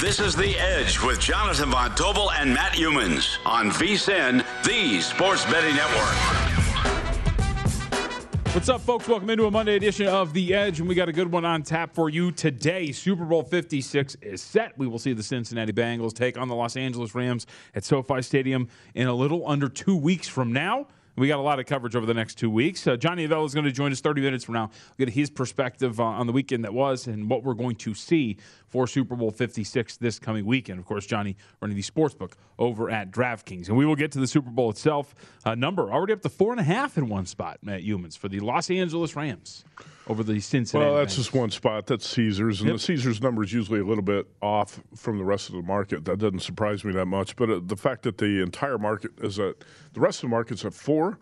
This is The Edge with Jonathan Von Tobel and Matt Youmans on VSIN, the Sports Betting Network. What's up, folks? Welcome into a Monday edition of The Edge, and we got a good one on tap for you today. Super Bowl 56 is set. We will see the Cincinnati Bengals take on the Los Angeles Rams at SoFi Stadium in a little under two weeks from now. We got a lot of coverage over the next two weeks. Uh, Johnny Avello is going to join us 30 minutes from now. We'll get his perspective uh, on the weekend that was and what we're going to see for Super Bowl 56 this coming weekend. Of course, Johnny running the sports book over at DraftKings. And we will get to the Super Bowl itself. Uh, number already up to four and a half in one spot, Matt Youmans, for the Los Angeles Rams over the Cincinnati. Well, that's Bengals. just one spot. That's Caesars, and Yep. the Caesars number is usually a little bit off from the rest of the market. That doesn't surprise me that much. But uh, the fact that the entire market is at the rest of the market's at four,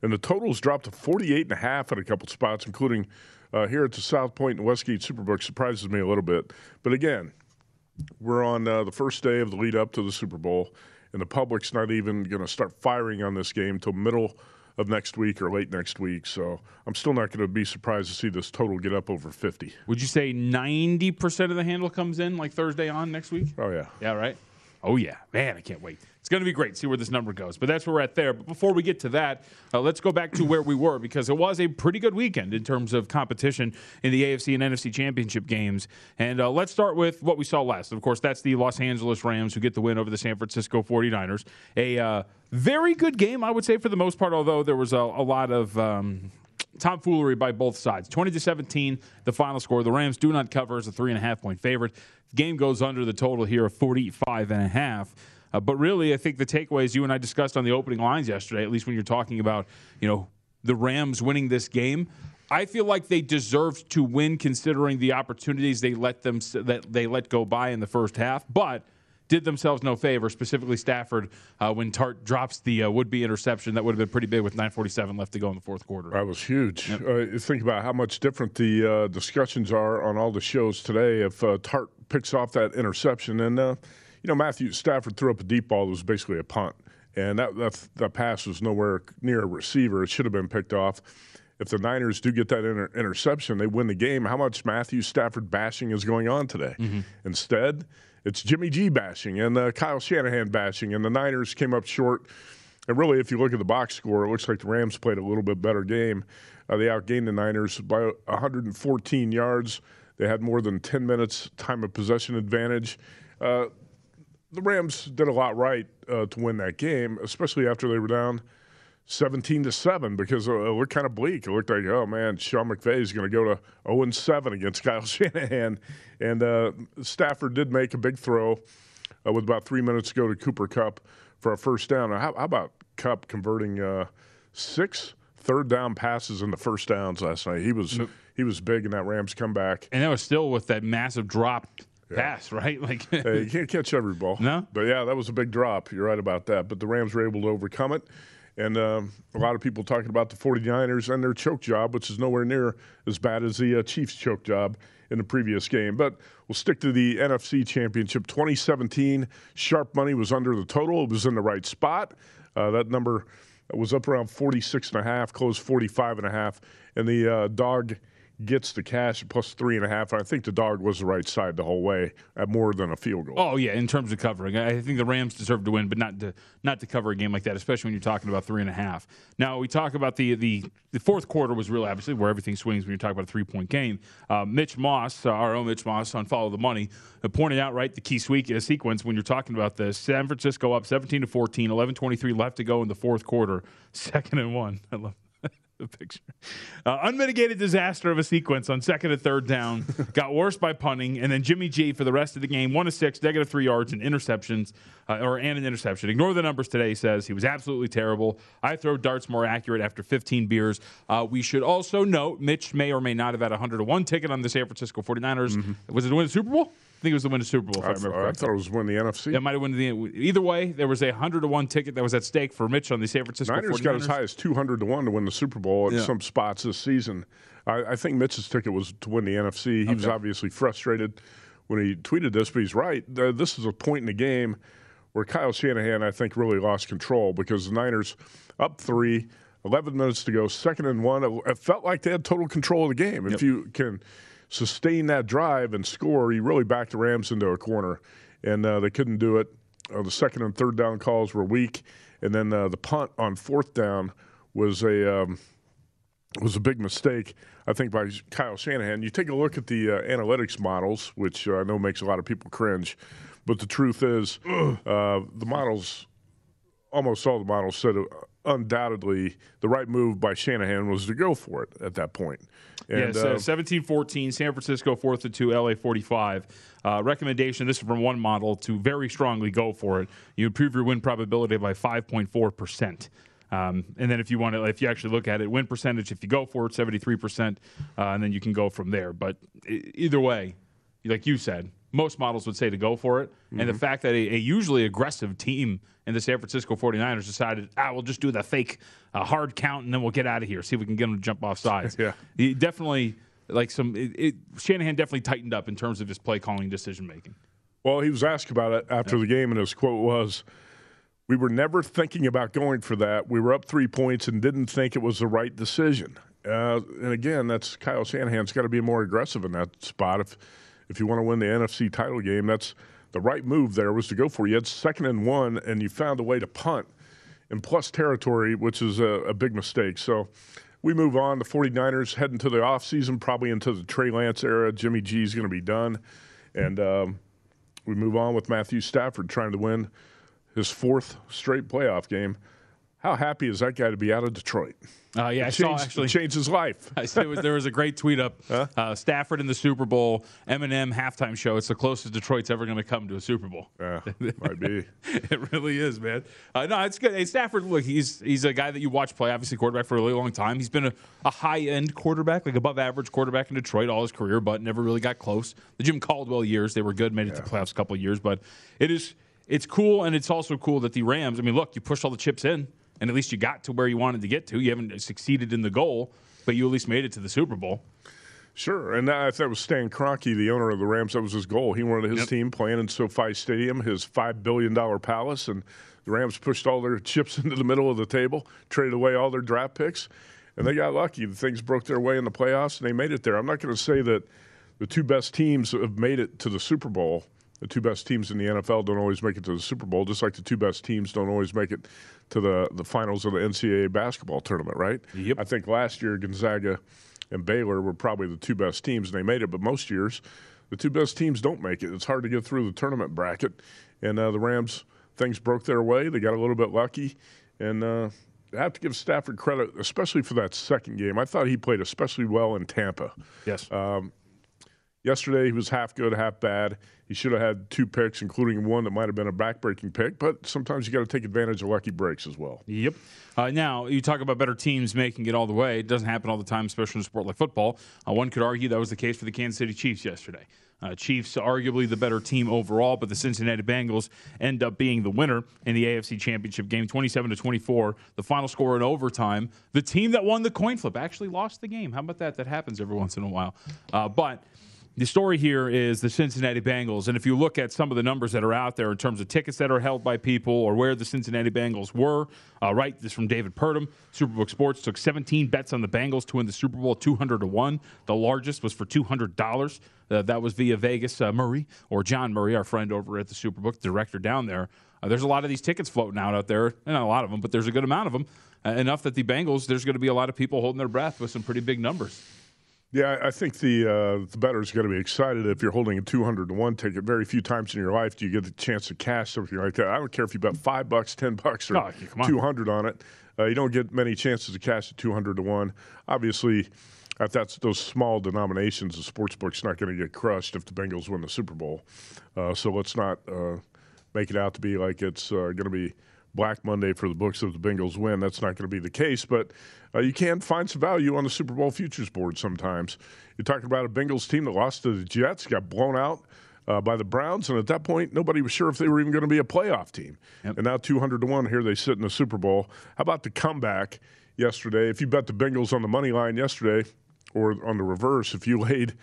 and the totals dropped to 48 and a half at a couple spots, including uh, here at the South Point and Westgate Superbook, surprises me a little bit. But again, we're on uh, the first day of the lead up to the Super Bowl, and the public's not even going to start firing on this game till middle of next week or late next week. So I'm still not going to be surprised to see this total get up over 50. Would you say 90% of the handle comes in like Thursday on next week? Oh yeah. Yeah, right? Oh, yeah. Man, I can't wait. It's going to be great. To see where this number goes. But that's where we're at there. But before we get to that, uh, let's go back to where we were because it was a pretty good weekend in terms of competition in the AFC and NFC championship games. And uh, let's start with what we saw last. Of course, that's the Los Angeles Rams who get the win over the San Francisco 49ers. A uh, very good game, I would say, for the most part, although there was a, a lot of. Um, tomfoolery by both sides. 20 to 17, the final score. The Rams do not cover as a three and a half point favorite. The game goes under the total here of 45 and a half. Uh, but really, I think the takeaways you and I discussed on the opening lines yesterday, at least when you're talking about, you know, the Rams winning this game. I feel like they deserved to win considering the opportunities they let them that they let go by in the first half, but did themselves no favor, specifically Stafford, uh, when Tartt drops the uh, would-be interception that would have been pretty big with 9:47 left to go in the fourth quarter. That was huge. Uh, think about how much different the uh, discussions are on all the shows today. If uh, Tartt picks off that interception, and uh, you know Matthew Stafford threw up a deep ball that was basically a punt, and that that, that pass was nowhere near a receiver. It should have been picked off. If the Niners do get that inter- interception, they win the game. How much Matthew Stafford bashing is going on today? Instead, it's Jimmy G bashing and uh, Kyle Shanahan bashing, and the Niners came up short. And really, if you look at the box score, it looks like the Rams played a little bit better game. Uh, they outgained the Niners by 114 yards. They had more than 10 minutes time of possession advantage. Uh, the Rams did a lot right uh, to win that game, especially after they were down 17 to seven, because uh, it looked kind of bleak. It looked like, oh man, Sean McVay is going to go to 0 and seven against Kyle Shanahan, and uh, Stafford did make a big throw uh, with about three minutes to go to Cooper Kupp for a first down. How, how about Kupp converting uh, six third down passes in the first downs last night? He was he was big in that Rams comeback. And that was still with that massive drop pass, right? Like you can't catch every ball. No? But yeah, that was a big drop. You're right about that. But the Rams were able to overcome it. And um, a lot of people talking about the 49ers and their choke job, which is nowhere near as bad as the uh, Chiefs' choke job in the previous game. But we'll stick to the NFC Championship. 2017, sharp money was under the total. It was in the right spot. Uh, that number was up around 46 and a half, closed 45 and a half. And the uh, dog gets the cash plus three and a half. I think the dog was the right side the whole way at more than a field goal. Oh yeah, in terms of covering, I think the Rams deserve to win, but not to not to cover a game like that, especially when you're talking about three and a half. Now we talk about the the, the fourth quarter was really obviously where everything swings when you talk about a three point game. Uh, Mitch Moss, uh, our own Mitch Moss on Follow the Money, uh, pointed out right the key uh, sequence when you're talking about this. San Francisco up 17 to 14, 11-23 left to go in the fourth quarter, second and one. I love the picture. Uh, unmitigated disaster of a sequence on second and third down. got worse by punting, and then Jimmy G for the rest of the game, one to six, negative three yards and interceptions, uh, or and an interception. Ignore the numbers today. He says he was absolutely terrible. I throw darts more accurate after 15 beers. Uh, we should also note Mitch may or may not have had a hundred to one ticket on the San Francisco 49ers. Mm-hmm. Was it to win the Super Bowl? Think it was the win the Super Bowl. If I, I remember I thought it was win the NFC. Yeah, it might have won the. Either way, there was a hundred to one ticket that was at stake for Mitch on the San Francisco. Niners 49ers. got as high as two hundred to one to win the Super Bowl at yeah. some spots this season. I, I, think Mitch's ticket was to win the NFC. He okay. was obviously frustrated when he tweeted this, but he's right. This is a point in the game where Kyle Shanahan, I think, really lost control because the Niners up three. 11 minutes to go, second and one. It felt like they had total control of the game. Yep. If you can sustain that drive and score, he really backed the Rams into a corner, and uh, they couldn't do it. Uh, the second and third down calls were weak, and then uh, the punt on fourth down was a um, was a big mistake, I think, by Kyle Shanahan. You take a look at the uh, analytics models, which uh, I know makes a lot of people cringe, but the truth is, uh, the models, almost all the models said undoubtedly the right move by Shanahan was to go for it at that point. And, yeah, so uh, 17 14, San Francisco 4th to 2, LA 45. Uh, recommendation this is from one model to very strongly go for it. You improve your win probability by 5.4%. Um, and then if you want to, if you actually look at it, win percentage, if you go for it, 73%, uh, and then you can go from there. But either way, like you said, most models would say to go for it. Mm-hmm. And the mm-hmm. fact that a, a, usually aggressive team in the San Francisco 49ers decided, ah, we'll just do the fake uh, hard count and then we'll get out of here, see if we can get them to jump off sides. yeah. He definitely, like some, it, it, Shanahan definitely tightened up in terms of his play calling decision making. Well, he was asked about it after yeah. the game, and his quote was, we were never thinking about going for that. We were up three points and didn't think it was the right decision. Uh, and again, that's Kyle Shanahan's got to be more aggressive in that spot. If if you want to win the NFC title game, that's the right move there was to go for. You had second and one, and you found a way to punt in plus territory, which is a, a big mistake. So we move on. The 49ers heading to the offseason, probably into the Trey Lance era. Jimmy G is going to be done. And um, we move on with Matthew Stafford trying to win his fourth straight playoff game. How happy is that guy to be out of Detroit? Uh, yeah, it I changed, saw actually changed his life. There was a great tweet up. Huh? Uh, Stafford in the Super Bowl, Eminem halftime show. It's the closest Detroit's ever going to come to a Super Bowl. Yeah, It might be. it really is, man. Uh, no, it's good. Hey, Stafford, look, he's he's a guy that you watch play. Obviously, quarterback for a really long time. He's been a, a high end quarterback, like above average quarterback in Detroit all his career, but never really got close. The Jim Caldwell years, they were good, made it yeah. to playoffs a couple of years, but it is it's cool, and it's also cool that the Rams. I mean, look, you pushed all the chips in and at least you got to where you wanted to get to. You haven't succeeded in the goal, but you at least made it to the Super Bowl. Sure, and that, that was Stan Kroenke, the owner of the Rams. That was his goal. He wanted his yep. team playing in SoFi Stadium, his five billion dollar palace, and the Rams pushed all their chips into the middle of the table, traded away all their draft picks, and they got lucky. The things broke their way in the playoffs, and they made it there. I'm not going to say that the two best teams have made it to the Super Bowl the two best teams in the NFL don't always make it to the Super Bowl, just like the two best teams don't always make it to the, the finals of the NCAA basketball tournament, right? Yep. I think last year Gonzaga and Baylor were probably the two best teams, and they made it. But most years, the two best teams don't make it. It's hard to get through the tournament bracket, and uh, the Rams things broke their way. They got a little bit lucky, and uh, I have to give Stafford credit, especially for that second game. I thought he played especially well in Tampa. Yes. Um, yesterday he was half good, half bad. He should have had two picks, including one that might have been a backbreaking pick. But sometimes you got to take advantage of lucky breaks as well. Yep. Uh, now you talk about better teams making it all the way. It doesn't happen all the time, especially in a sport like football. Uh, one could argue that was the case for the Kansas City Chiefs yesterday. Uh, Chiefs arguably the better team overall, but the Cincinnati Bengals end up being the winner in the AFC Championship game, 27 to 24. The final score in overtime. The team that won the coin flip actually lost the game. How about that? That happens every once in a while. Uh, but the story here is the Cincinnati Bengals. And if you look at some of the numbers that are out there in terms of tickets that are held by people or where the Cincinnati Bengals were, uh, right, this from David Purdum. Superbook Sports took 17 bets on the Bengals to win the Super Bowl, 200 to 1. The largest was for $200. Uh, that was via Vegas uh, Murray or John Murray, our friend over at the Superbook, director down there. Uh, there's a lot of these tickets floating out out there. Not a lot of them, but there's a good amount of them. Uh, enough that the Bengals, there's going to be a lot of people holding their breath with some pretty big numbers. Yeah, I think the uh, the bettor's going to be excited if you're holding a 200 to one ticket. Very few times in your life do you get the chance to cash something like that. I don't care if you bet five bucks, ten bucks, or Oh, on. 200 on it. Uh, you don't get many chances to cash at 200 to one. Obviously, if that's those small denominations, the sports book's not going to get crushed if the Bengals win the Super Bowl. Uh, so let's not uh, make it out to be like it's uh, going to be Black Monday for the books if the Bengals win. That's not going to be the case, but uh, you can find some value on the Super Bowl futures board sometimes. You're talking about a Bengals team that lost to the Jets, got blown out uh, by the Browns, and at that point, nobody was sure if they were even going to be a playoff team. Yep. And now 200 to 1, here they sit in the Super Bowl. How about the comeback yesterday? If you bet the Bengals on the money line yesterday, or on the reverse, if you laid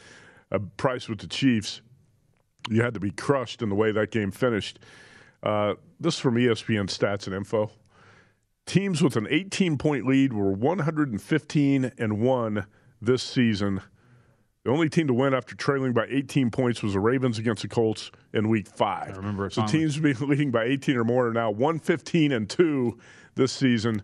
a price with the Chiefs, you had to be crushed in the way that game finished. Uh, this is from ESPN Stats and Info. Teams with an 18 point lead were 115 and 1 this season. The only team to win after trailing by 18 points was the Ravens against the Colts in week five. I remember it So teams leading by 18 or more are now 115 and 2 this season.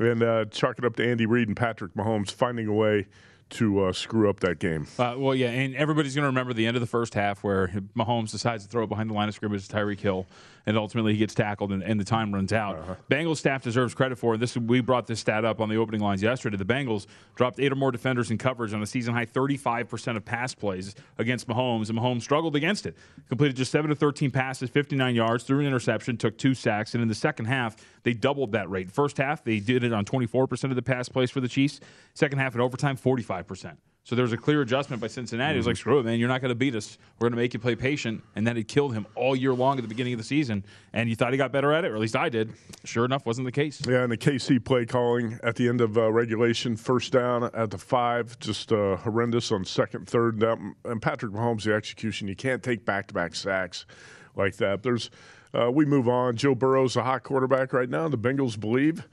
And uh, chalk it up to Andy Reid and Patrick Mahomes finding a way to uh, screw up that game. Uh, well, yeah, and everybody's going to remember the end of the first half where Mahomes decides to throw it behind the line of scrimmage to Tyreek Hill, and ultimately he gets tackled and, and the time runs out. Uh-huh. Bengals staff deserves credit for. This we brought this stat up on the opening lines yesterday. The Bengals dropped eight or more defenders in coverage on a season high 35% of pass plays against Mahomes, and Mahomes struggled against it. Completed just 7 to 13 passes, 59 yards, threw an interception, took two sacks, and in the second half, they doubled that rate. First half, they did it on 24% of the pass plays for the Chiefs. Second half, in overtime, 45%. So there was a clear adjustment by Cincinnati. It was like, screw it, man. You're not going to beat us. We're going to make you play patient. And then it killed him all year long at the beginning of the season. And you thought he got better at it, or at least I did. Sure enough, wasn't the case. Yeah, and the KC play calling at the end of uh, regulation, first down at the five, just uh, horrendous on second, third. Down. And Patrick Mahomes, the execution, you can't take back to back sacks like that. There's, uh, we move on. Joe Burrow's a hot quarterback right now. The Bengals believe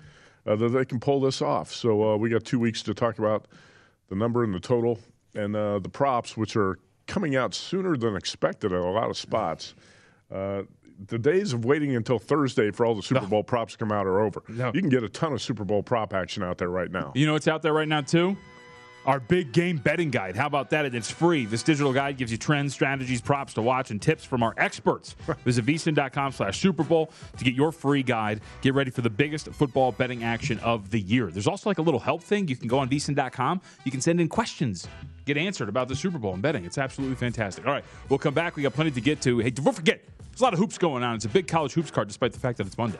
uh, that they can pull this off. So uh, we got two weeks to talk about the number and the total and uh, the props, which are coming out sooner than expected at a lot of spots. Uh, the days of waiting until Thursday for all the Super Bowl props to come out are over. No. You can get a ton of Super Bowl prop action out there right now. You know what's out there right now, too? Our big game betting guide. How about that? And It's free. This digital guide gives you trends, strategies, props to watch, and tips from our experts. Visit vsin.com slash Super Bowl to get your free guide. Get ready for the biggest football betting action of the year. There's also like a little help thing. You can go on vsin.com. You can send in questions, get answered about the Super Bowl and betting. It's absolutely fantastic. All right, we'll come back. We got plenty to get to. Hey, don't forget, there's a lot of hoops going on. It's a big college hoops card, despite the fact that it's Monday.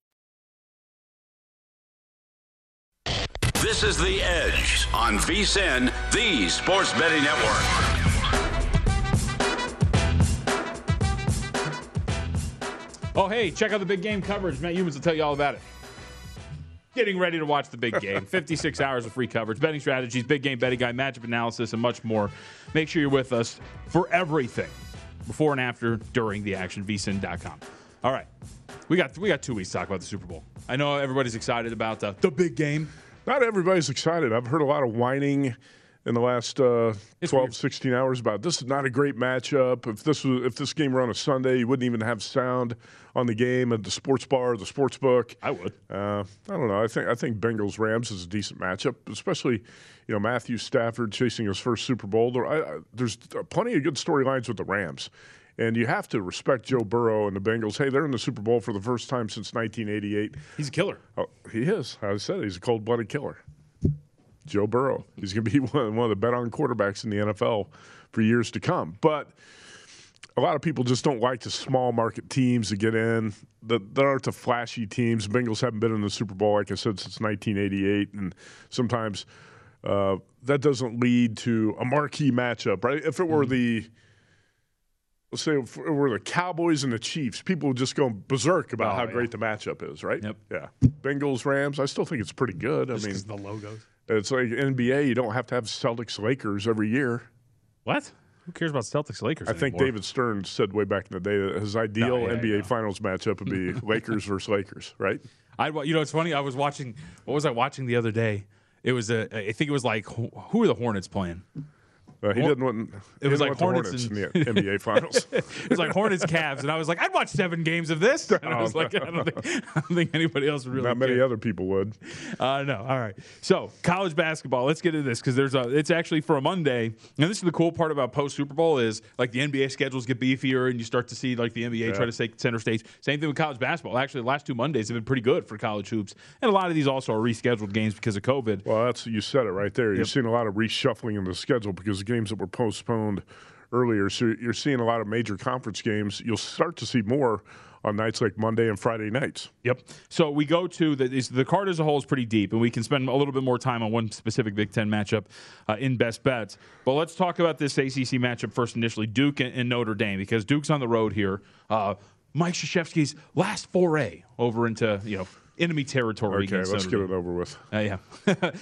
This is The Edge on VSIN, the Sports Betting Network. Oh, hey, check out the big game coverage. Matt Youmans will tell you all about it. Getting ready to watch the big game. 56 hours of free coverage, betting strategies, big game betting guide, matchup analysis, and much more. Make sure you're with us for everything before and after, during the action. vsin.com. All right. We got we got two weeks to talk about the Super Bowl. I know everybody's excited about the, the big game. Not everybody's excited. I've heard a lot of whining in the last uh, 12, 16 hours about this is not a great matchup. If this was if this game were on a Sunday, you wouldn't even have sound on the game at the sports bar, the sports book. I would. Uh, I don't know. I think I think Bengals Rams is a decent matchup, especially you know Matthew Stafford chasing his first Super Bowl. There, I, I, there's plenty of good storylines with the Rams. And you have to respect Joe Burrow and the Bengals. Hey, they're in the Super Bowl for the first time since 1988. He's a killer. Oh, he is. I said he's a cold blooded killer. Joe Burrow. He's going to be one, one of the bet on quarterbacks in the NFL for years to come. But a lot of people just don't like the small market teams to get in. That aren't the flashy teams. Bengals haven't been in the Super Bowl, like I said, since 1988. And sometimes uh, that doesn't lead to a marquee matchup, right? If it were mm-hmm. the let's say if it were the Cowboys and the Chiefs, people would just go berserk about oh, how yeah. great the matchup is, right? Yep. Yeah. Bengals, Rams, I still think it's pretty good. Just I mean, the logos. It's like NBA. You don't have to have Celtics, Lakers every year. What? Who cares about Celtics Lakers? I think David Stern said way back in the day that his ideal no, yeah, NBA yeah. Finals matchup would be Lakers versus Lakers, right? I, you know, it's funny. I was watching. What was I watching the other day? It was a. I think it was like who are the Hornets playing? Uh, he well, didn't want. It was like Hornets, Hornets and, in the NBA Finals. it was like Hornets Cavs, and I was like, I'd watch seven games of this. And I was like, I don't think, I don't think anybody else would really. Not many other people would. Uh, no. All right. So college basketball. Let's get into this because there's a. It's actually for a Monday, and this is the cool part about post Super Bowl is like the NBA schedules get beefier, and you start to see like the NBA yeah. try to take center stage. Same thing with college basketball. Actually, the last two Mondays have been pretty good for college hoops, and a lot of these also are rescheduled games because of COVID. Well, that's you said it right there. You've yep. seen a lot of reshuffling in the schedule because games that were postponed earlier. So you're seeing a lot of major conference games. You'll start to see more on nights like Monday and Friday nights. Yep. So we go to the the card as a whole is pretty deep, and we can spend a little bit more time on one specific Big Ten matchup uh, in best bets. But let's talk about this ACC matchup first. Initially, Duke and, Notre Dame, because Duke's on the road here. Uh, Mike Krzyzewski's last foray over into you know enemy territory. Okay, let's get it over with. Uh, yeah,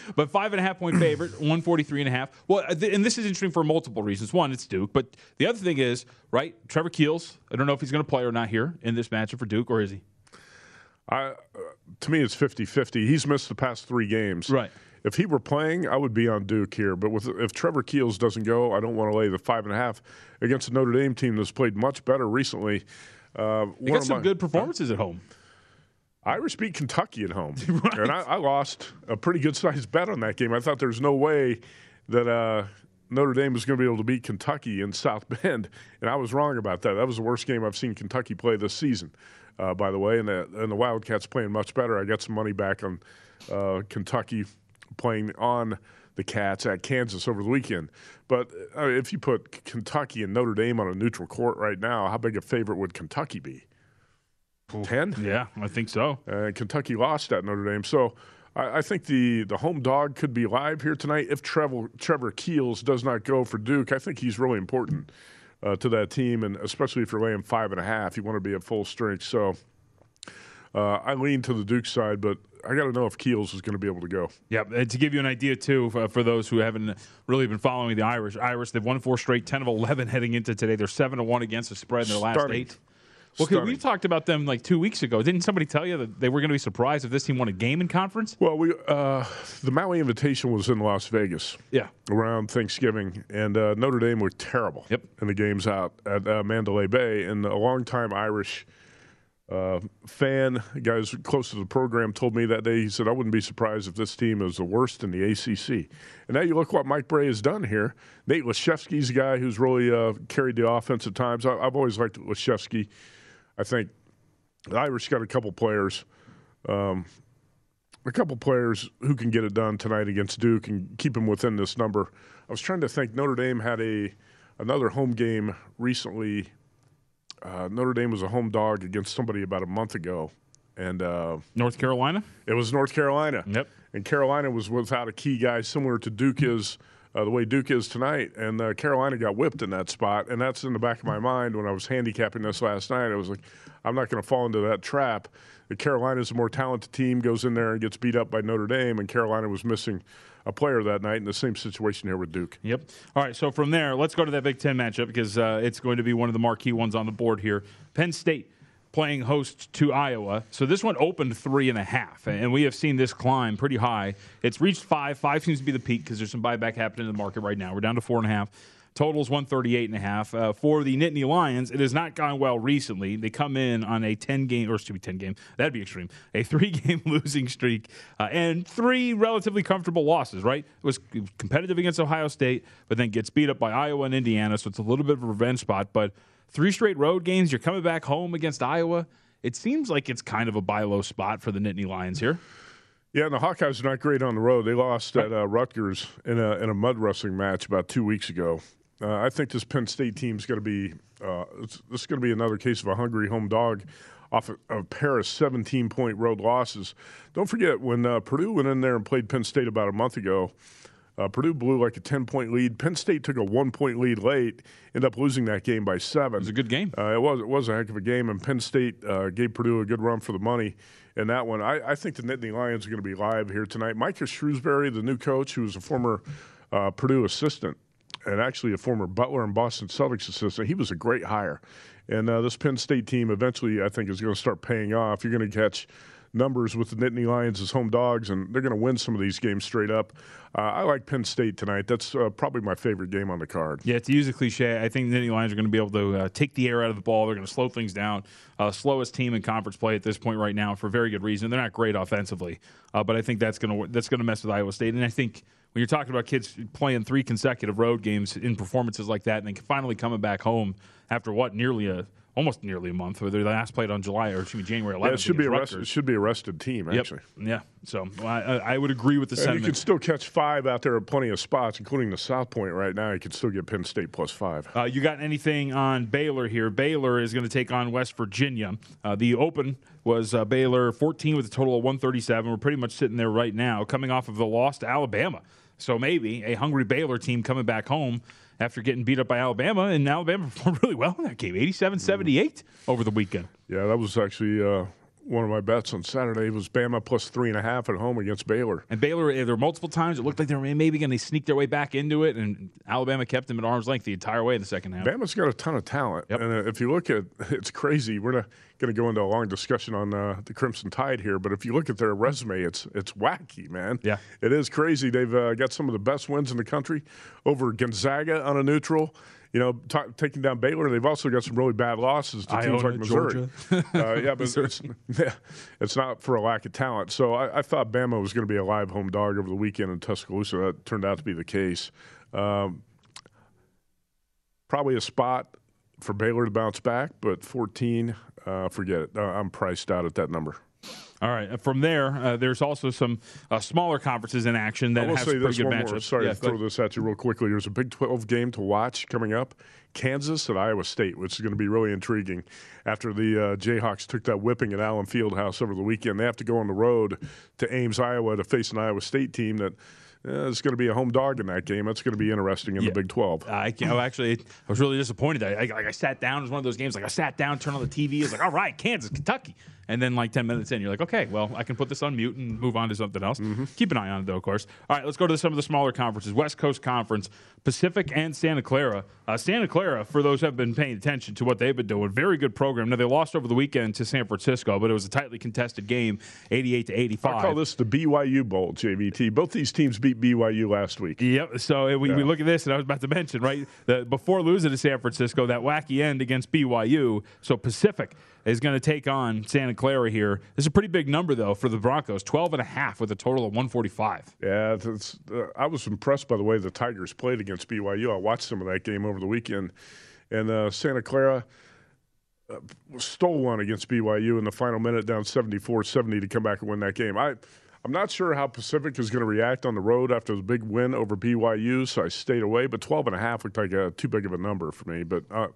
but five and a half point favorite, one forty three and a half. Well, uh, th- and this is interesting for multiple reasons. One, it's Duke, but the other thing is right. Trevor Keels. I don't know if he's going to play or not here in this matchup for Duke, or is he? I, uh, to me, it's 50-50. He's missed the past three games. Right. If he were playing, I would be on Duke here. But with if Trevor Keels doesn't go, I don't want to lay the five and a half against a Notre Dame team that's played much better recently. Uh, they got some my, good performances uh, at home. Irish beat Kentucky at home, right. and I, I, lost a pretty good sized bet on that game. I thought there was no way that uh, Notre Dame was going to be able to beat Kentucky in South Bend, and I was wrong about that. That was the worst game I've seen Kentucky play this season, uh, by the way. And the, and the Wildcats playing much better. I got some money back on uh, Kentucky playing on the Cats at Kansas over the weekend. But uh, if you put Kentucky and Notre Dame on a neutral court right now, how big a favorite would Kentucky be? Ten? Yeah, I think so. Uh, Kentucky lost at Notre Dame, so I, I, think the the home dog could be live here tonight if Trevor Trevor Keels does not go for Duke. I think he's really important uh, to that team, and especially if you're laying five and a half, you want to be at full strength. So uh, I lean to the Duke side, but I got to know if Keels is going to be able to go. Yeah, to give you an idea too, for, for, those who haven't really been following the Irish, Irish they've won four straight, ten of eleven heading into today. They're seven to one against the spread in their last eight. Well, we talked about them like two weeks ago. Didn't somebody tell you that they were going to be surprised if this team won a game in conference? Well, we uh, the Maui Invitation was in Las Vegas. Yeah, around Thanksgiving, and uh, Notre Dame were terrible. Yep. in the games out at uh, Mandalay Bay, and a longtime Irish. Uh, fan, guys close to the program, told me that day. He said, "I wouldn't be surprised if this team is the worst in the ACC." And now you look what Mike Brey has done here. Nate Laszewski's a guy who's really uh, carried the offense at times. I, have always liked Laszewski. I think the Irish got a couple players, um, a couple players who can get it done tonight against Duke and keep them within this number. I was trying to think. Notre Dame had a another home game recently. Uh, Notre Dame was a home dog against somebody about a month ago, and uh, North Carolina. It was North Carolina. Yep. And Carolina was without a key guy, similar to Duke is. Uh, the way Duke is tonight, and uh, Carolina got whipped in that spot, and that's in the back of my mind when I was handicapping this last night. I was like, I'm not going to fall into that trap. The Carolina's a more talented team, goes in there and gets beat up by Notre Dame, and Carolina was missing a player that night in the same situation here with Duke. Yep. All right. So from there, let's go to that Big Ten matchup because uh, it's going to be one of the marquee ones on the board here. Penn State playing host to Iowa. So this one opened three and a half, and we have seen this climb pretty high. It's reached five. Five seems to be the peak because there's some buyback happening in the market right now. We're down to four and a half. Totals 138 and a half. Uh, for the Nittany Lions, it has not gone well recently. They come in on a 10 game, or excuse me, 10 game, that'd be extreme, a three game losing streak uh, and three relatively comfortable losses, right? It was competitive against Ohio State, but then gets beat up by Iowa and Indiana, so it's a little bit of a revenge spot. But three straight road games, you're coming back home against Iowa. It seems like it's kind of a buy low spot for the Nittany Lions here. Yeah, and the Hawkeyes are not great on the road. They lost at uh, Rutgers in a in a mud wrestling match about two weeks ago. Uh, I think this Penn State team is going to be uh, this is going to be another case of a hungry home dog off pair of 17 point road losses. Don't forget when uh, Purdue went in there and played Penn State about a month ago. Uh, Purdue blew like a 10 point lead. Penn State took a one point lead late, ended up losing that game by seven. It was a good game. Uh, it was it was a heck of a game, and Penn State uh, gave Purdue a good run for the money in that one. I, I think the Nittany Lions are going to be live here tonight. Micah Shrewsberry, the new coach, who was a former uh, Purdue assistant, and actually a former Butler and Boston Celtics assistant. He was a great hire. And uh, this Penn State team eventually, I think, is going to start paying off. You're going to catch numbers with the Nittany Lions as home dogs, and they're going to win some of these games straight up. Uh, I like Penn State tonight. That's uh, probably my favorite game on the card. Yeah, to use a cliche, I think the Nittany Lions are going to be able to uh, take the air out of the ball. They're going to slow things down. Uh, slowest team in conference play at this point right now for very good reason. They're not great offensively, uh, but I think that's going to that's going to mess with Iowa State. And I think when you're talking about kids playing three consecutive road games in performances like that, and then finally coming back home after what nearly a almost nearly a month. They last played on July or excuse me January 11th. Yeah, it should be a rest, it should be a rested team actually. Yep. Yeah, so I, I, would agree with the and sentiment. You could still catch five out there at plenty of spots, including the South Point right now. You could still get Penn State plus five. Uh, you got anything on Baylor here? Baylor is going to take on West Virginia. Uh, the Open was uh, Baylor 14 with a total of 137. We're pretty much sitting there right now, coming off of the loss to Alabama. So maybe a hungry Baylor team coming back home after getting beat up by Alabama, and Alabama performed really well in that game, 87-78 over the weekend. Yeah, that was actually uh, one of my bets on Saturday was Bama plus three and a half at home against Baylor. And Baylor, there were multiple times it looked like they were maybe going to sneak their way back into it, and Alabama kept them at arm's length the entire way in the second half. Bama's got a ton of talent, yep. and uh, if you look at, it's crazy. We're not going to go into a long discussion on uh, the Crimson Tide here, but if you look at their resume, it's it's wacky, man. Yeah, it is crazy. They've uh, got some of the best wins in the country over Gonzaga on a neutral you know, t- taking down Baylor. They've also got some really bad losses to Iona, teams like Missouri. uh, yeah, but it's, yeah, it's not for a lack of talent. So I, I thought Bama was going to be a live home dog over the weekend in Tuscaloosa. That turned out to be the case. Um, probably a spot for Baylor to bounce back, but 14, uh, forget it. Uh, I'm priced out at that number. All right. From there, uh, there's also some uh, smaller conferences in action that have pretty good matchups. Sorry yeah, to throw this at you real quickly. There's a Big 12 game to watch coming up. Kansas at Iowa State, which is going to be really intriguing. After the uh, Jayhawks took that whipping at Allen Fieldhouse over the weekend, they have to go on the road to Ames, Iowa, to face an Iowa State team that uh, it's going to be a home dog in that game. That's going to be interesting in yeah. the Big 12. I, know, actually, I was really disappointed. I, I, like I sat down. It was one of those games. Like I sat down, turned on the TV. Was like, all right, Kansas, Kentucky. And then, like 10 minutes in, you're like, okay, well, I can put this on mute and move on to something else. Mm-hmm. Keep an eye on it, though, of course. All right, let's go to some of the smaller conferences West Coast Conference, Pacific, and Santa Clara. Uh, Santa Clara, for those who have been paying attention to what they've been doing, very good program. Now, they lost over the weekend to San Francisco, but it was a tightly contested game, 88 to 85. I call this the BYU Bowl, JVT. Both these teams beat BYU last week. Yep. So we, yeah. we look at this, and I was about to mention, right, the, before losing to San Francisco, that wacky end against BYU. So Pacific is going to take on Santa Clara here. This is a pretty big number, though, for the Broncos 12 and a half with a total of 145. Yeah, uh, I was impressed by the way the Tigers played against BYU. I watched some of that game over the weekend. And uh, Santa Clara uh, stole one against BYU in the final minute, down 74 70 to come back and win that game. I, I'm not sure how Pacific is going to react on the road after the big win over BYU, so I stayed away. But 12 and a half looked like a, too big of a number for me. But uh,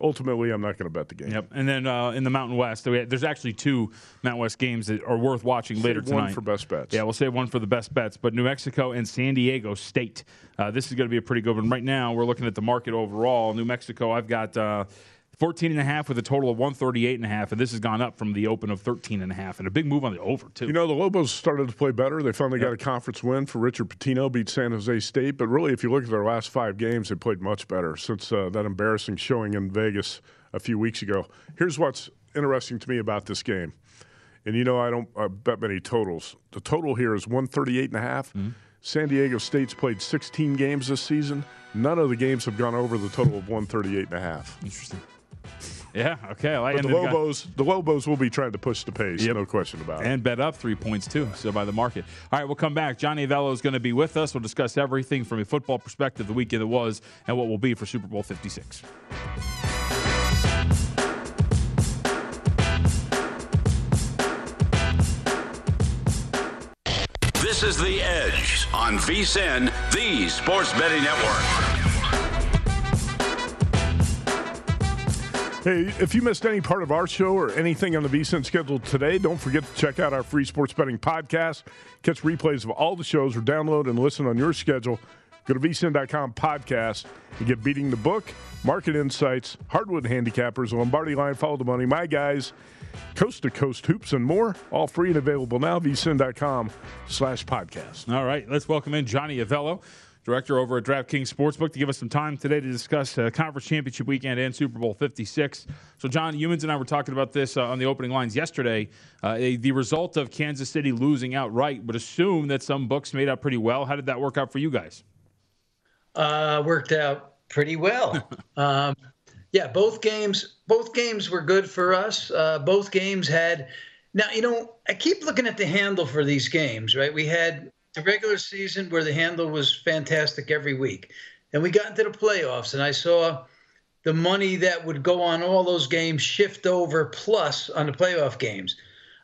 ultimately, I'm not going to bet the game. Yep. And then uh, in the Mountain West, there's actually two Mountain West games that are worth watching save later tonight. One for best bets. Yeah, we'll save one for the best bets. But New Mexico and San Diego State. Uh, this is going to be a pretty good one. Right now, we're looking at the market overall. New Mexico, I've got. Uh, 14 and a half with a total of 138 and a half and this has gone up from the open of 13 and a half and a big move on the over too. You know the lobos started to play better. They finally yep. got a conference win for richard pitino beat san jose state but really if you look at their last five games they played much better since uh, that embarrassing showing in vegas a few weeks ago. Here's what's interesting to me about this game and you know i don't uh, bet many totals. The total here is 138 and a half. Mm-hmm. san diego state's played 16 games this season. None of the games have gone over the total of 138 and a half. Interesting yeah. Okay. I but the Lobos, got... the Lobos will be trying to push the pace. Yep. No question about it. And bet up three points too. So by the market. All right. We'll come back. Johnny Avello is going to be with us. We'll discuss everything from a football perspective, the weekend that was, and what will be for Super Bowl Fifty Six. This is The Edge on VSIN, the Sports Betting Network. Hey, if you missed any part of our show or anything on the VSIN schedule today, don't forget to check out our free sports betting podcast. Catch replays of all the shows or download and listen on your schedule. Go to vsin.com podcast and get beating the book, market insights, hardwood handicappers, Lombardi line, follow the money, my guys, coast to coast hoops, and more. All free and available now. vsin.com slash podcast. All right, let's welcome in Johnny Avello director over at DraftKings Sportsbook, to give us some time today to discuss uh, Conference Championship Weekend and Super Bowl 56. So, John Youmans and I were talking about this uh, on the opening lines yesterday. Uh, the result of Kansas City losing outright would assume that some books made out pretty well. How did that work out for you guys? Uh, worked out pretty well. um, yeah, both games both games were good for us. Uh, both games had. Now, you know, I keep looking at the handle for these games, right? We had the regular season where the handle was fantastic every week. And we got into the playoffs, and I saw the money that would go on all those games shift over plus on the playoff games.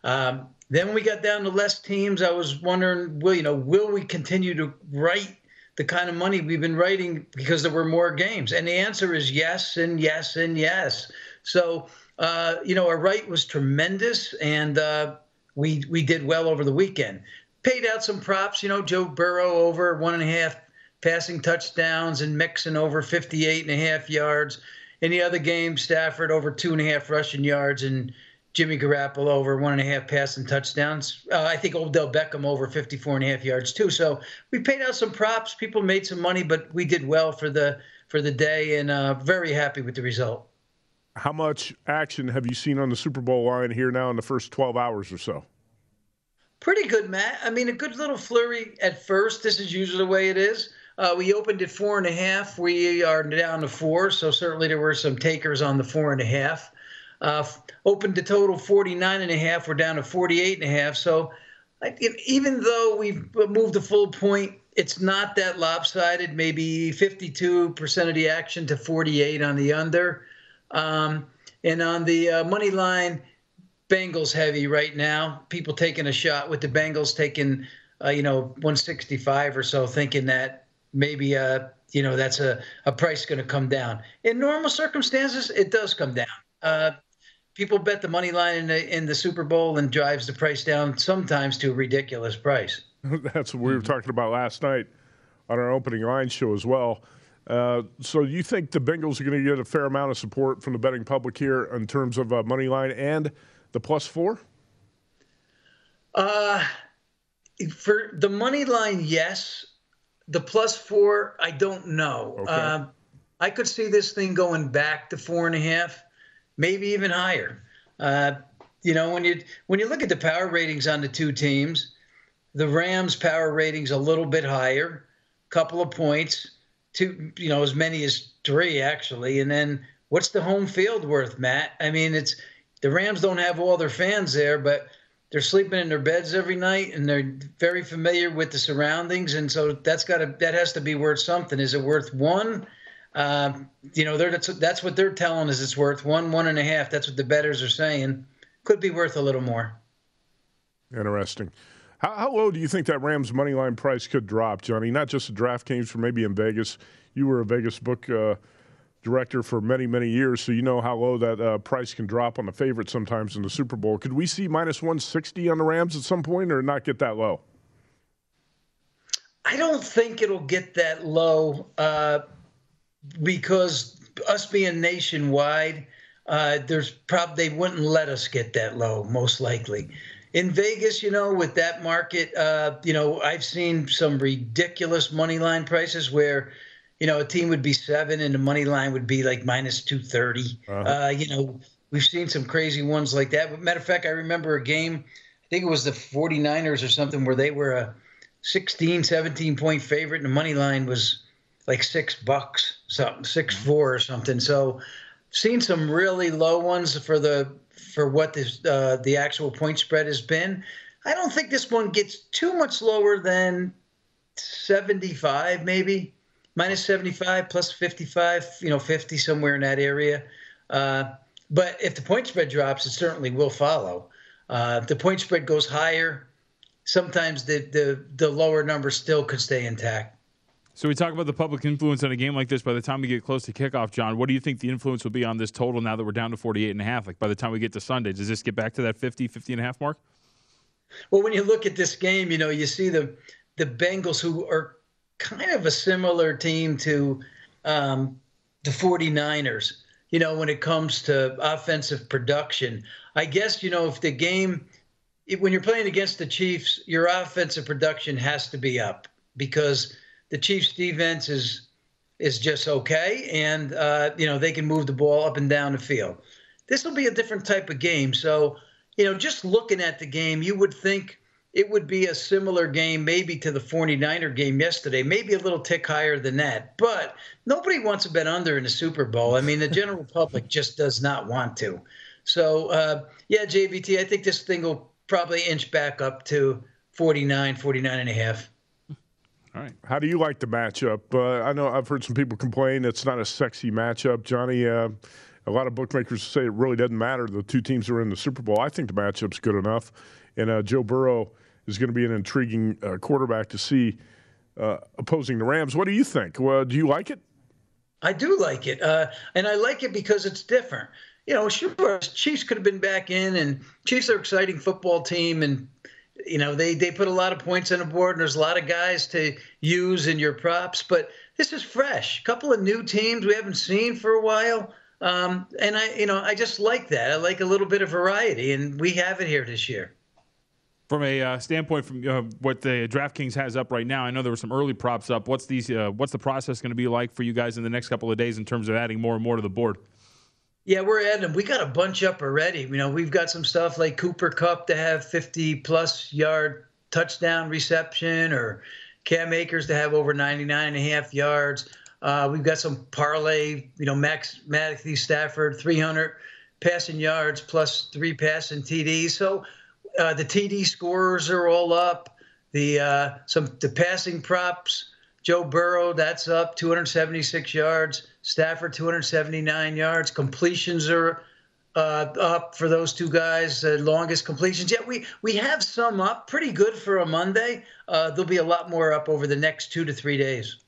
Um, then we got down to less teams. I was wondering, will you know, will we continue to write the kind of money we've been writing because there were more games? And the answer is yes, and yes, and yes. So, uh, you know, our write was tremendous, and uh, we we did well over the weekend paid out some props. You know, Joe Burrow over one and a half passing touchdowns and Mixon over 58 and a half yards. In the other game, Stafford over two and a half rushing yards and Jimmy Garoppolo over one and a half passing touchdowns. Uh, I think Odell Beckham over 54 and a half yards too. So we paid out some props. People made some money, but we did well for the for the day and uh, very happy with the result. How much action have you seen on the Super Bowl line here now in the first 12 hours or so? Pretty good, Matt. I mean, a good little flurry at first. This is usually the way it is. Uh, we opened at four and a half. We are down to four, so certainly there were some takers on the four and a half. Uh, opened the total 49 and a half. We're down to 48 and a half. So even though we've moved a full point, it's not that lopsided. Maybe 52% of the action to 48 on the under. Um, and on the uh, money line, Bengals heavy right now. People taking a shot with the Bengals taking, uh, you know, 165 or so, thinking that maybe, uh, you know, that's a, a price going to come down. In normal circumstances, it does come down. Uh, people bet the money line in the, in the Super Bowl and drives the price down sometimes to a ridiculous price. that's what we were talking about last night on our opening line show as well. Uh, so you think the Bengals are going to get a fair amount of support from the betting public here in terms of uh, money line and – the plus four? Uh, for the money line, yes. The plus four, I don't know. Okay. Uh, I could see this thing going back to four and a half, maybe even higher. Uh, you know, when you when you look at the power ratings on the two teams, the Rams' power ratings a little bit higher, couple of points, two, you know, as many as three actually, and then what's the home field worth, Matt? I mean, it's the Rams don't have all their fans there, but they're sleeping in their beds every night and they're very familiar with the surroundings. And so that's got to that has to be worth something. Is it worth one? Uh, you know, that's that's what they're telling us it's worth one, one and a half. That's what the betters are saying. Could be worth a little more. Interesting. How, how, low do you think that Rams money line price could drop, Johnny? Not just the DraftKings, for maybe in Vegas. You were a Vegas book uh, director for many, many years, so you know how low that uh, price can drop on the favorite sometimes in the Super Bowl. Could we see minus 160 on the Rams at some point or not get that low? I don't think it'll get that low uh, because us being nationwide, uh, there's probably they wouldn't let us get that low, most likely in Vegas, you know, with that market, uh, you know, I've seen some ridiculous money line prices where, you know, a team would be seven and the money line would be like minus 230. Uh-huh. Uh, you know, we've seen some crazy ones like that. But matter of fact, I remember a game, I think it was the 49ers or something, where they were a 16, 17 point favorite and the money line was like six bucks, something, six four or something. So, seen some really low ones for the for what this, uh, the actual point spread has been. I don't think this one gets too much lower than 75, maybe minus 75 plus 55, you know, 50 somewhere in that area. Uh, but if the point spread drops, it certainly will follow. Uh, the point spread goes higher, sometimes the, the the lower number still could stay intact. So we talk about the public influence on a game like this. By the time we get close to kickoff, John, what do you think the influence will be on this total now that we're down to 48 and a half? Like by the time we get to Sunday, does this get back to that 50, 50 and a half mark? Well, when you look at this game, you know, you see the the Bengals who are kind of a similar team to um, the 49ers, you know, when it comes to offensive production. I guess, you know, if the game, if, when you're playing against the Chiefs, your offensive production has to be up because – the Chiefs' defense is is just okay, and uh, you know they can move the ball up and down the field. This will be a different type of game. So, you know, just looking at the game, you would think it would be a similar game, maybe to the 49er game yesterday, maybe a little tick higher than that. But nobody wants to bet under in the Super Bowl. I mean, the general public just does not want to. So, uh, yeah, JVT, I think this thing will probably inch back up to 49, 49 and a half. All right. How do you like the matchup? Uh, I know I've heard some people complain it's not a sexy matchup. Johnny, uh, a lot of bookmakers say it really doesn't matter. The two teams are in the Super Bowl. I think the matchup's good enough. And uh, Joe Burrow is going to be an intriguing uh, quarterback to see uh, opposing the Rams. What do you think? Well, do you like it? I do like it. Uh, and I like it because it's different. You know, sure, Chiefs could have been back in, and Chiefs are exciting football team, and you know they they put a lot of points on the board and there's a lot of guys to use in your props but this is fresh a couple of new teams we haven't seen for a while um, and i you know i just like that i like a little bit of variety and we have it here this year from a uh, standpoint from uh, what the DraftKings has up right now, I know there were some early props up. What's these? Uh, what's the process going to be like for you guys in the next couple of days in terms of adding more and more to the board? Yeah, we're adding. We got a bunch up already. You know, we've got some stuff like Cooper Kupp to have 50 plus yard touchdown reception or Cam Akers to have over 99 and a half yards. Uh, we've got some parlay, you know, Max Matthew Stafford 300 passing yards plus three passing TDs. So uh, the TD scores are all up. The uh, some the passing props Joe Burrow, that's up 276 yards. Stafford, 279 yards. Completions are uh, up for those two guys. Uh, longest completions. Yeah, we we have some up, pretty good for a Monday. Uh, there'll be a lot more up over the next two to three days.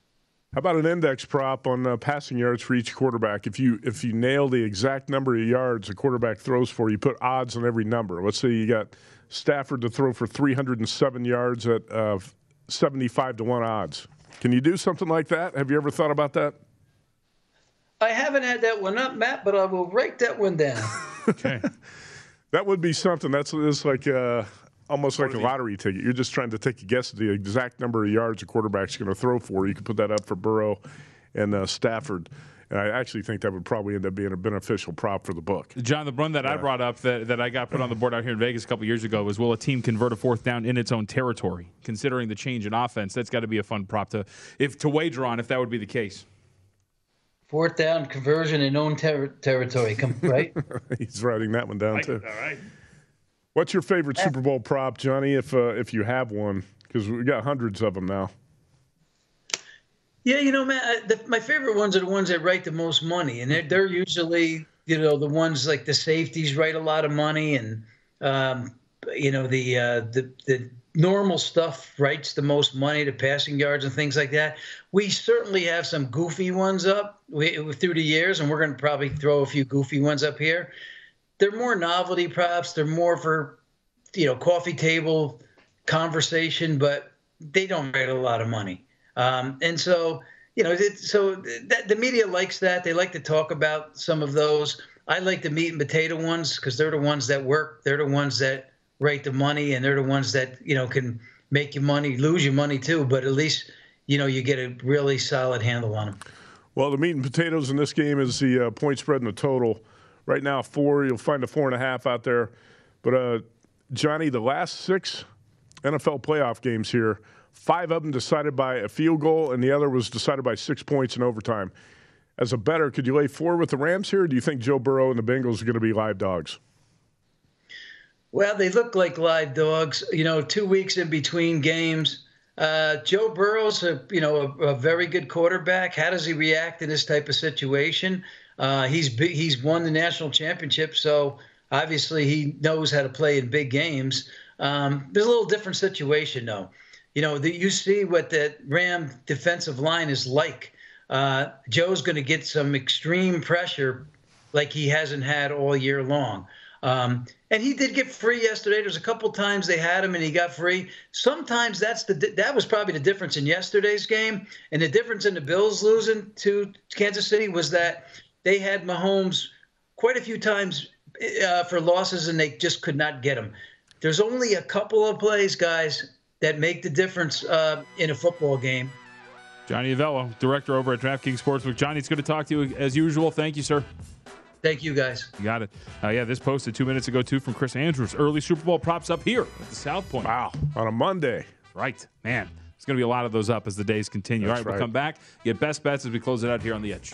How about an index prop on uh, passing yards for each quarterback? If you if you nail the exact number of yards a quarterback throws for, you put odds on every number. Let's say you got Stafford to throw for 307 yards at uh, 75 to one odds. Can you do something like that? Have you ever thought about that? I haven't had that one up, Matt, but I will write that one down. okay. that would be something. That's, that's like uh, almost like a lottery ticket. You're just trying to take a guess at the exact number of yards a quarterback's going to throw for. You can put that up for Burrow and uh, Stafford. And I actually think that would probably end up being a beneficial prop for the book. John, the one that yeah. I brought up that, that I got put on the board out here in Vegas a couple years ago was will a team convert a fourth down in its own territory? Considering the change in offense, that's got to be a fun prop to if to wager on if that would be the case. Fourth down conversion in own ter- territory, come right? He's writing that one down like too. All right. What's your favorite Super Bowl prop, Johnny? If uh, if you have one, because we got hundreds of them now. Yeah, you know, man, the, my favorite ones are the ones that write the most money, and they're, they're usually, you know, the ones like the safeties write a lot of money, and um, you know, the uh, the the normal stuff writes the most money to passing yards and things like that. We certainly have some goofy ones up we, through the years, and we're going to probably throw a few goofy ones up here. They're more novelty props. They're more for, you know, coffee table conversation, but they don't write a lot of money. Um, and so, you know, it, so that, the media likes that. They like to talk about some of those. I like the meat and potato ones because they're the ones that work. They're the ones that rate the money, and they're the ones that you know can make you money, lose your money too. But at least you know you get a really solid handle on them. Well, the meat and potatoes in this game is the uh, point spread and the total. Right now, four. You'll find a four and a half out there. But uh, Johnny, the last six NFL playoff games here, five of them decided by a field goal, and the other was decided by six points in overtime. As a bettor, could you lay four with the Rams here? do you think Joe Burrow and the Bengals are going to be live dogs? Well, they look like live dogs. You know, two weeks in between games. Uh, Joe Burrow's a you know a, a, very good quarterback. How does he react in this type of situation? Uh, he's he's won the national championship, so obviously he knows how to play in big games. Um, there's a little different situation though. You know, the, you see what the Ram defensive line is like. Uh, Joe's going to get some extreme pressure like he hasn't had all year long. Um, and he did get free yesterday. There's a couple times they had him and he got free. Sometimes that's the that was probably the difference in yesterday's game, and the difference in the Bills losing to Kansas City was that they had Mahomes quite a few times uh, for losses and they just could not get him. There's only a couple of plays, guys, that make the difference uh, in a football game. Johnny Avello, director over at DraftKings Sportsbook. Johnny, it's good to talk to you as usual. Thank you, sir. Thank you, guys. You got it. Uh, yeah, this posted two minutes ago, too, from Chris Andrews. Early Super Bowl props up here at the South Point. Wow. On a Monday. Right. Man, there's going to be a lot of those up as the days continue. That's All right, right, we'll come back, get best bets as we close it out here on the edge.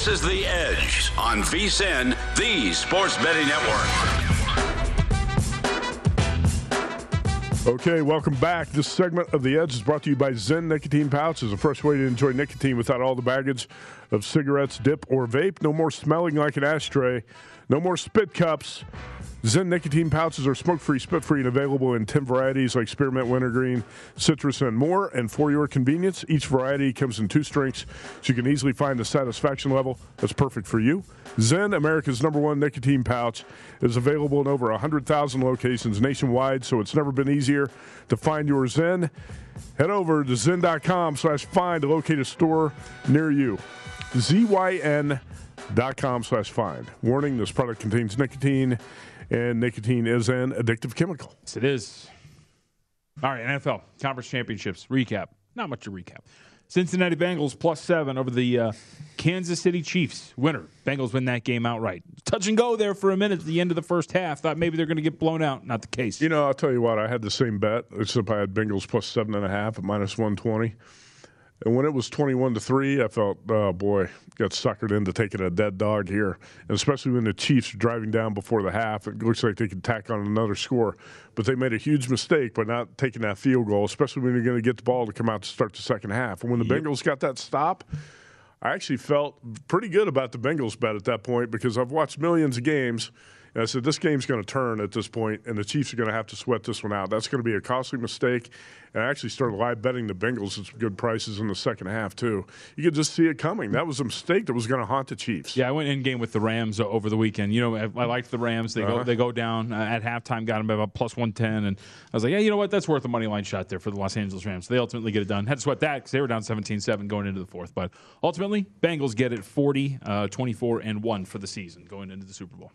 This is The Edge on VSIN, the Sports Betting Network. Okay, welcome back. This segment of The Edge is brought to you by Zyn Nicotine Pouches, a fresh way to enjoy nicotine without all the baggage of cigarettes, dip, or vape. No more smelling like an ashtray. No more spit cups. Zyn nicotine pouches are smoke free, spit free, and available in 10 varieties like spearmint, wintergreen, citrus, and more. And for your convenience, each variety comes in two strengths, so you can easily find the satisfaction level that's perfect for you. Zyn, America's number one nicotine pouch, is available in over 100,000 locations nationwide, so it's never been easier to find your Zyn. Head over to zyn.com slash find to locate a store near you. Z-Y-N dot com slash find. Warning, this product contains nicotine and nicotine is an addictive chemical. Yes, it is. All right, NFL conference championships recap. Not much to recap. Cincinnati Bengals plus seven over the uh, Kansas City Chiefs. Winner. Bengals win that game outright. Touch and go there for a minute at the end of the first half. Thought maybe they're going to get blown out. Not the case. You know, I'll tell you what. I had the same bet, except I had Bengals plus seven and a half at minus one twenty. And when it was 21 to 3, I felt, oh boy, got suckered into taking a dead dog here. And especially when the Chiefs are driving down before the half, it looks like they could tack on another score. But they made a huge mistake by not taking that field goal, especially when you're going to get the ball to come out to start the second half. And when the yep. Bengals got that stop, I actually felt pretty good about the Bengals bet at that point because I've watched millions of games – and I said, this game's going to turn at this point, and the Chiefs are going to have to sweat this one out. That's going to be a costly mistake. And I actually started live betting the Bengals at some good prices in the second half, too. You could just see it coming. That was a mistake that was going to haunt the Chiefs. Yeah, I went in game with the Rams over the weekend. You know, I, I liked the Rams. They uh-huh. go they go down uh, at halftime, got them about plus 110. And I was like, yeah, you know what? That's worth a money line shot there for the Los Angeles Rams. They ultimately get it done. Had to sweat that because they were down 17 7 going into the fourth. But ultimately, Bengals get it 40, uh, 24, and 1 for the season going into the Super Bowl.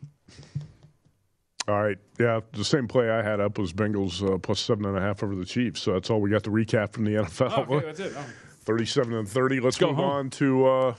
All right. Yeah, the same play I had up was Bengals uh, plus seven and a half over the Chiefs. So that's all we got to recap from the NFL. Oh, okay, that's it. Oh. 37 and 30. Let's, Let's move on to uh,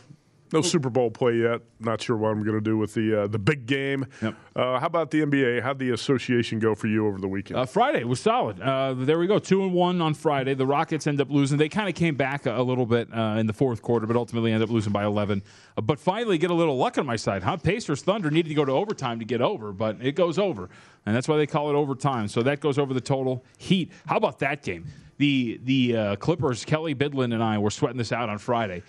no Super Bowl play yet. Not sure what I'm going to do with the uh, the big game. Yep. Uh, how about the NBA? How'd the association go for you over the weekend? Uh, Friday was solid. Uh, there we go, two and one on Friday. The Rockets end up losing. They kind of came back a, a little bit uh, in the fourth quarter, but ultimately end up losing by 11. Uh, but finally, get a little luck on my side. Huh? Pacers Thunder needed to go to overtime to get over, but it goes over, and that's why they call it overtime. So that goes over the total. Heat. How about that game? The the uh, Clippers, Kelly Bidlin and I were sweating this out on Friday.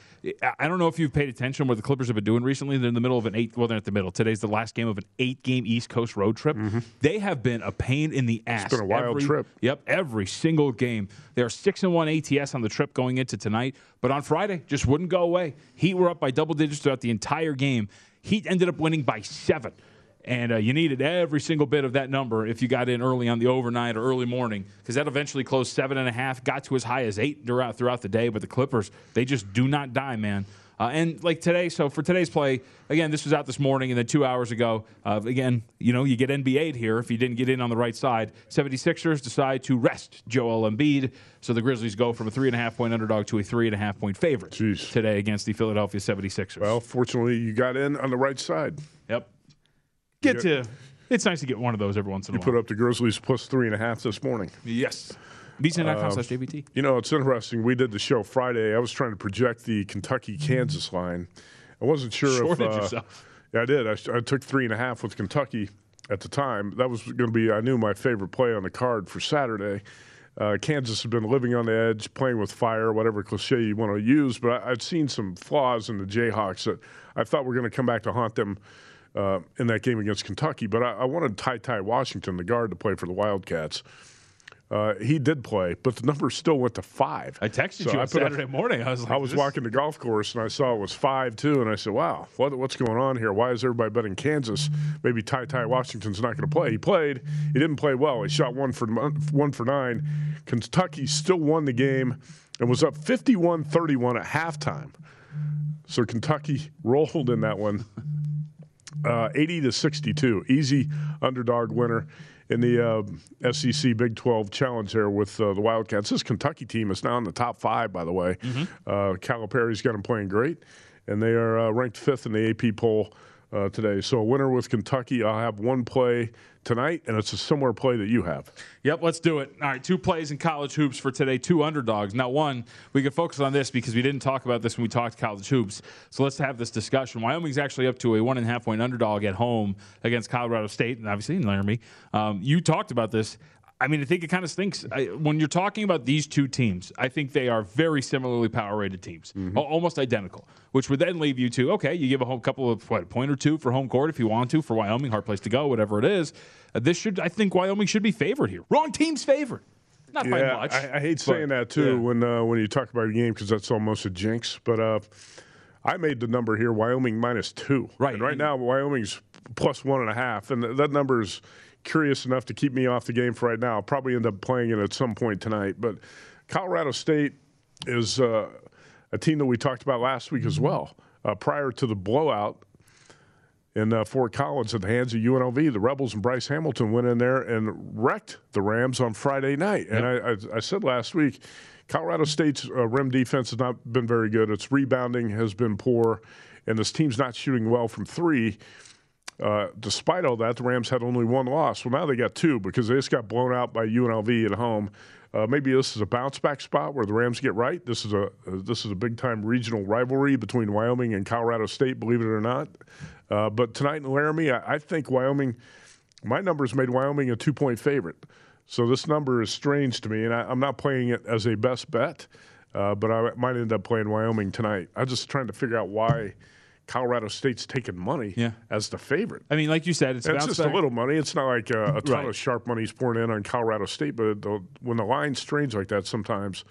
I don't know if you've paid attention what the Clippers have been doing recently. They're in the middle of an eight. Well, they're at the middle. Today's the last game of an eight-game East Coast road trip. Mm-hmm. They have been a pain in the ass. It's been a wild every, trip. Yep, every single game. They are six and one ATS on the trip going into tonight, but on Friday just wouldn't go away. Heat were up by double digits throughout the entire game. Heat ended up winning by seven and uh, you needed every single bit of that number if you got in early on the overnight or early morning because that eventually closed seven and a half, got to as high as eight throughout throughout the day. But the Clippers, they just do not die, man. Uh, and like today, so for today's play, again, this was out this morning and then two hours ago. Uh, again, you know, you get NBA'd here if you didn't get in on the right side. 76ers decide to rest Joel Embiid. So the Grizzlies go from a three and a half point underdog to a three and a half point favorite Jeez. today against the Philadelphia 76ers. Well, fortunately, you got in on the right side. Yep get to. It's nice to get one of those every once in a while. You put up the Grizzlies plus three and a half this morning. Yes. VSIN.com slash JVT. You know, it's interesting. We did the show Friday. I was trying to project the Kentucky Kansas line. I wasn't sure Shorted if. Uh, yourself. Yeah, I did. I, I took three and a half with Kentucky at the time. That was going to be, I knew, my favorite play on the card for Saturday. Uh, Kansas has been living on the edge, playing with fire, whatever cliche you want to use. But I, would seen some flaws in the Jayhawks that I thought were going to come back to haunt them uh, in that game against Kentucky. But I, I wanted Ty Ty Washington, the guard, to play for the Wildcats. Uh, he did play, but the number still went to five. I texted so you I on Saturday up, morning. I was like, I was walking the golf course and I saw it was five two, and I said, "Wow, what, what's going on here? Why is everybody betting Kansas? Maybe Ty Ty Washington's not going to play." He played. He didn't play well. He shot one for one for nine. Kentucky still won the game and was up 51-31 at halftime. So Kentucky rolled in that one uh, 80 to 62. Easy underdog winner in the uh, SEC Big 12 Challenge there with uh, the Wildcats. This Kentucky team is now in the top five, by the way. Mm-hmm. Uh, Calipari's got them playing great, and they are uh, ranked fifth in the AP poll uh, today. So a winner with Kentucky. I'll have one play tonight, and it's a similar play that you have. Yep, let's do it. All right, two plays in college hoops for today, two underdogs. Now, one, we can focus on this because we didn't talk about this when we talked college hoops. So let's have this discussion. Wyoming's actually up to a one and a half point underdog at home against Colorado State, and obviously in Laramie. Um, you talked about this. I mean, I think it kind of stinks I, when you're talking about these two teams. I think they are very similarly power rated teams, mm-hmm. almost identical. Which would then leave you to okay, you give a home couple of what, a point or two for home court if you want to for Wyoming, hard place to go, whatever it is. Uh, this should, I think, Wyoming should be favored here. Wrong team's favored. Not yeah, by much. I, I hate saying that too yeah. when uh, when you talk about a game because that's almost a jinx. But uh, I made the number here: Wyoming minus two. Right. And right now, Wyoming's plus one and a half, and that number is curious enough to keep me off the game for right now. I'll probably end up playing it at some point tonight. But Colorado State is uh, a team that we talked about last week as well. Uh, prior to the blowout in uh, Fort Collins at the hands of UNLV, the Rebels and Bryce Hamilton went in there and wrecked the Rams on Friday night. And I, I, I, said last week, Colorado State's uh, rim defense has not been very good. Its rebounding has been poor, and this team's not shooting well from three. Uh, despite all that, the Rams had only one loss. Well, now they got two because they just got blown out by UNLV at home. Uh, maybe this is a bounce back spot where the Rams get right. This is a uh, this is a big time regional rivalry between Wyoming and Colorado State, believe it or not. Uh, but tonight in Laramie, I, I, think Wyoming. My numbers made Wyoming a two point favorite, so this number is strange to me, and I, am not playing it as a best bet. Uh, but I might end up playing Wyoming tonight. I'm just trying to figure out why Colorado State's taking money yeah. as the favorite. I mean, like you said, it's, it's just back. a little money. It's not like a, a ton right. of sharp money's pouring in on Colorado State, but the, when the line strains like that, sometimes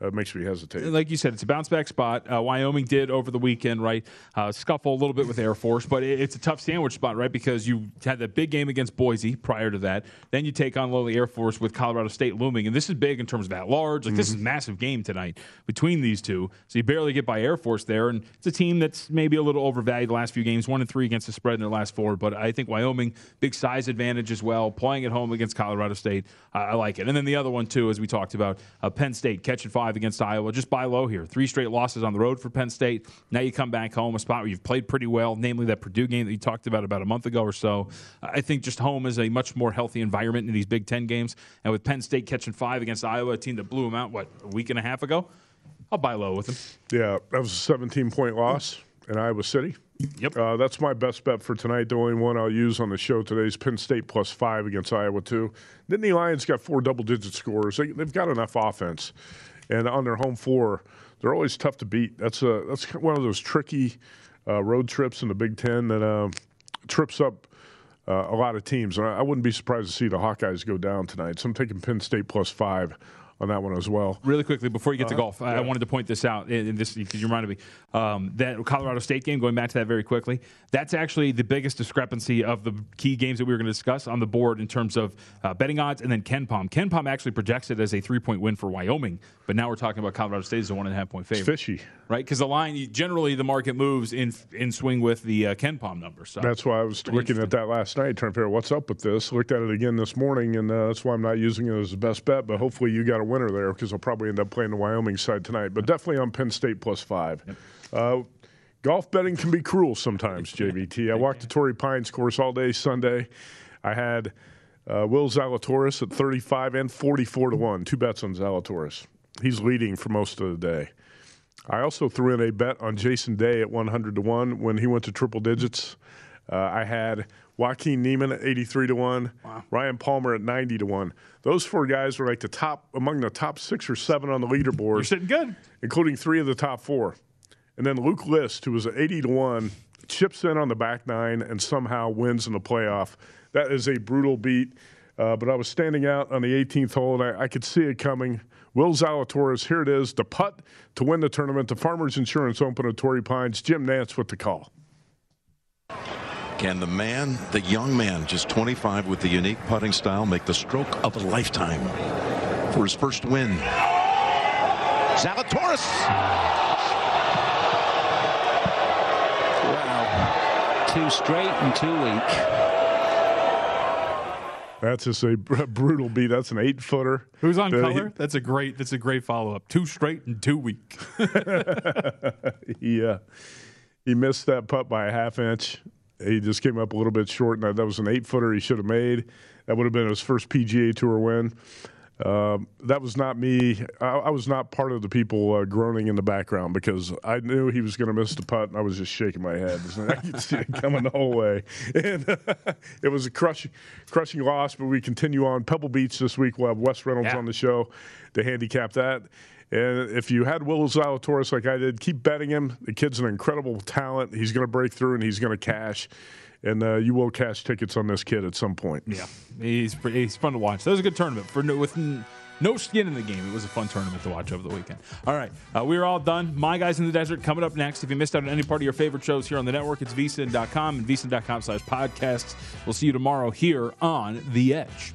uh, makes me hesitate. Like you said, it's a bounce back spot. Uh, Wyoming did over the weekend, right? Uh, scuffle a little bit with Air Force, but it, it's a tough sandwich spot, right? Because you had that big game against Boise prior to that. Then you take on lowly Air Force with Colorado State looming, and this is big in terms of at large. Like mm-hmm. this is a massive game tonight between these two. So you barely get by Air Force there, and it's a team that's maybe a little overvalued the last few games, one and three against the spread in their last four. But I think Wyoming big size advantage as well, playing at home against Colorado State. I like it. And then the other one too, as we talked about, uh, Penn State catching five against Iowa. Just buy low here. Three straight losses on the road for Penn State. Now you come back home, a spot where you've played pretty well, namely that Purdue game that you talked about about a month ago or so. I think just home is a much more healthy environment in these Big Ten games. And with Penn State catching five against Iowa, a team that blew them out, what, a week and a half ago? I'll buy low with them. Yeah, that was a 17 point loss in Iowa City. Yep. Uh, that's my best bet for tonight. The only one I'll use on the show today is Penn State plus five against Iowa, too. Nittany Lions got four double digit scores. They, have got enough offense. And on their home floor, they're always tough to beat. That's a that's one of those tricky uh, road trips in the Big Ten that uh, trips up uh, a lot of teams. And I, I, wouldn't be surprised to see the Hawkeyes go down tonight. So I'm taking Penn State plus five on that one as well. Really quickly before you get to uh-huh. golf, I, yeah. I wanted to point this out. In this, because you reminded me um, that Colorado State game. Going back to that very quickly, that's actually the biggest discrepancy of the key games that we were going to discuss on the board in terms of uh, betting odds, and then KenPom. Ken Palm actually projects it as a three-point win for Wyoming, but now we're talking about Colorado State as a one and a half point favorite. It's fishy, right? Because the line generally the market moves in in swing with the uh, KenPom number. So that's why I was looking at that last night, trying to figure out what's up with this. Looked at it again this morning, and uh, that's why I'm not using it as the best bet. But hopefully, you got a winner there because I'll probably end up playing the Wyoming side tonight. But definitely on Penn State plus five. Uh, golf betting can be cruel sometimes, JVT. I walked the Torrey Pines course all day Sunday. I had uh, Will Zalatoris at 35 and 44 to 1. Two bets on Zalatoris. He's leading for most of the day. I also threw in a bet on Jason Day at 100 to 1 when he went to triple digits. Uh, I had Joaquin Niemann at 83 to 1, wow. Ryan Palmer at 90 to 1. Those four guys were like the top, among the top six or seven on the leaderboard. You're sitting good. Including three of the top four. And then Luke List, who was at 80 to 1, chips in on the back nine and somehow wins in the playoff. That is a brutal beat. Uh, but I was standing out on the 18th hole, and I, I could see it coming. Will Zalatoris, here it is, the putt to win the tournament, the Farmers Insurance Open at Torrey Pines. Jim Nantz with the call. Can the man, the young man, just 25 with the unique putting style, make the stroke of a lifetime for his first win? Zalatoris! Wow. Two straight and two weak. That's just a brutal beat. That's an eight footer. Who's on color? He, that's a great. That's a great follow up. Two straight and two weak. yeah, he missed that putt by a half inch. He just came up a little bit short, and that was an eight footer he should have made. That would have been his first PGA Tour win. Um, that was not me. I, I, was not part of the people uh, groaning in the background because I knew he was going to miss the putt, and I was just shaking my head. I could see it coming the whole way, and it was a crushing, crushing loss. But we continue on Pebble Beach this week. We'll have Wes Reynolds yeah. on the show to handicap that. And if you had Will Zalatoris like I did, keep betting him. The kid's an incredible talent. He's going to break through and he's going to cash and uh, you will cash tickets on this kid at some point. Yeah, he's he's fun to watch. That was a good tournament for with no skin in the game. It was a fun tournament to watch over the weekend. All right, uh, we're all done. My guys in the desert coming up next. If you missed out on any part of your favorite shows here on the network, it's vsin.com and vsin.com/slash podcasts. We'll see you tomorrow here on the Edge.